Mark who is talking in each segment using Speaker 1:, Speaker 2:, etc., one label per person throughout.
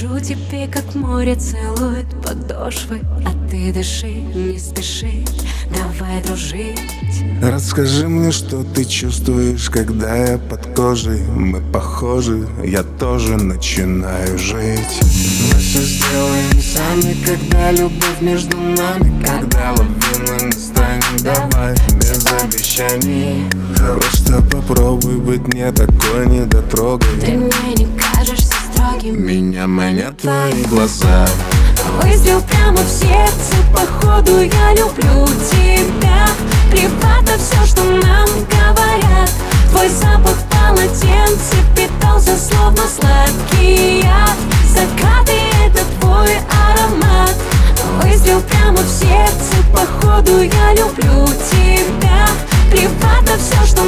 Speaker 1: тебе, как море целует подошвы А ты дыши, не спеши, давай дружить.
Speaker 2: Расскажи мне, что ты чувствуешь, когда я под кожей. Мы похожи, я тоже начинаю жить. Мы все сделаем сами, когда любовь между нами. Когда лавинами станем, давай без обещаний. Просто попробуй быть не такой недотрогой
Speaker 1: Ты мне не кажешься строгим.
Speaker 2: Меня манят твои глаза.
Speaker 1: Выстрел прямо в сердце, походу я люблю тебя. Плевать на все, что нам говорят. Твой запах полотенце питался словно сладкий яд. Закаты — это твой аромат. Выстрел прямо в сердце, походу я люблю тебя. Плевать на все, что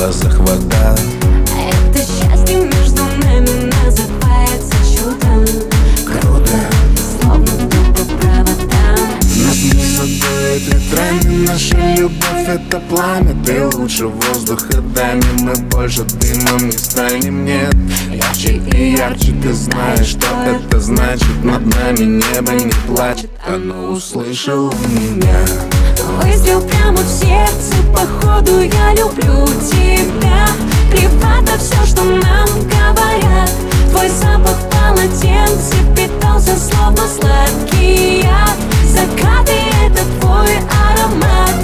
Speaker 2: глазах вода.
Speaker 1: Это счастье между нами называется чудом Круто, словно тупо проводам
Speaker 2: Нас не задует ветрами Наша любовь это пламя. Ты лучше воздуха дай мне Мы больше дымом не станем, нет. Ярче и ярче ты знаешь, что это значит. Над нами небо не плачет Оно услышало меня.
Speaker 1: Выстрел прямо в сердце, походу я люблю полотенце питался словно сладкий яд Закаты — это твой аромат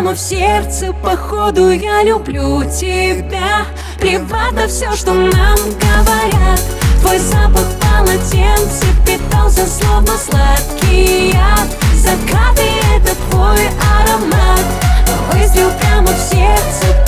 Speaker 1: прямо в сердце, походу я люблю тебя. Плевать на все, что нам говорят. Твой запах полотенце питался словно сладкий яд. Закаты — это твой аромат. Выстрел прямо в сердце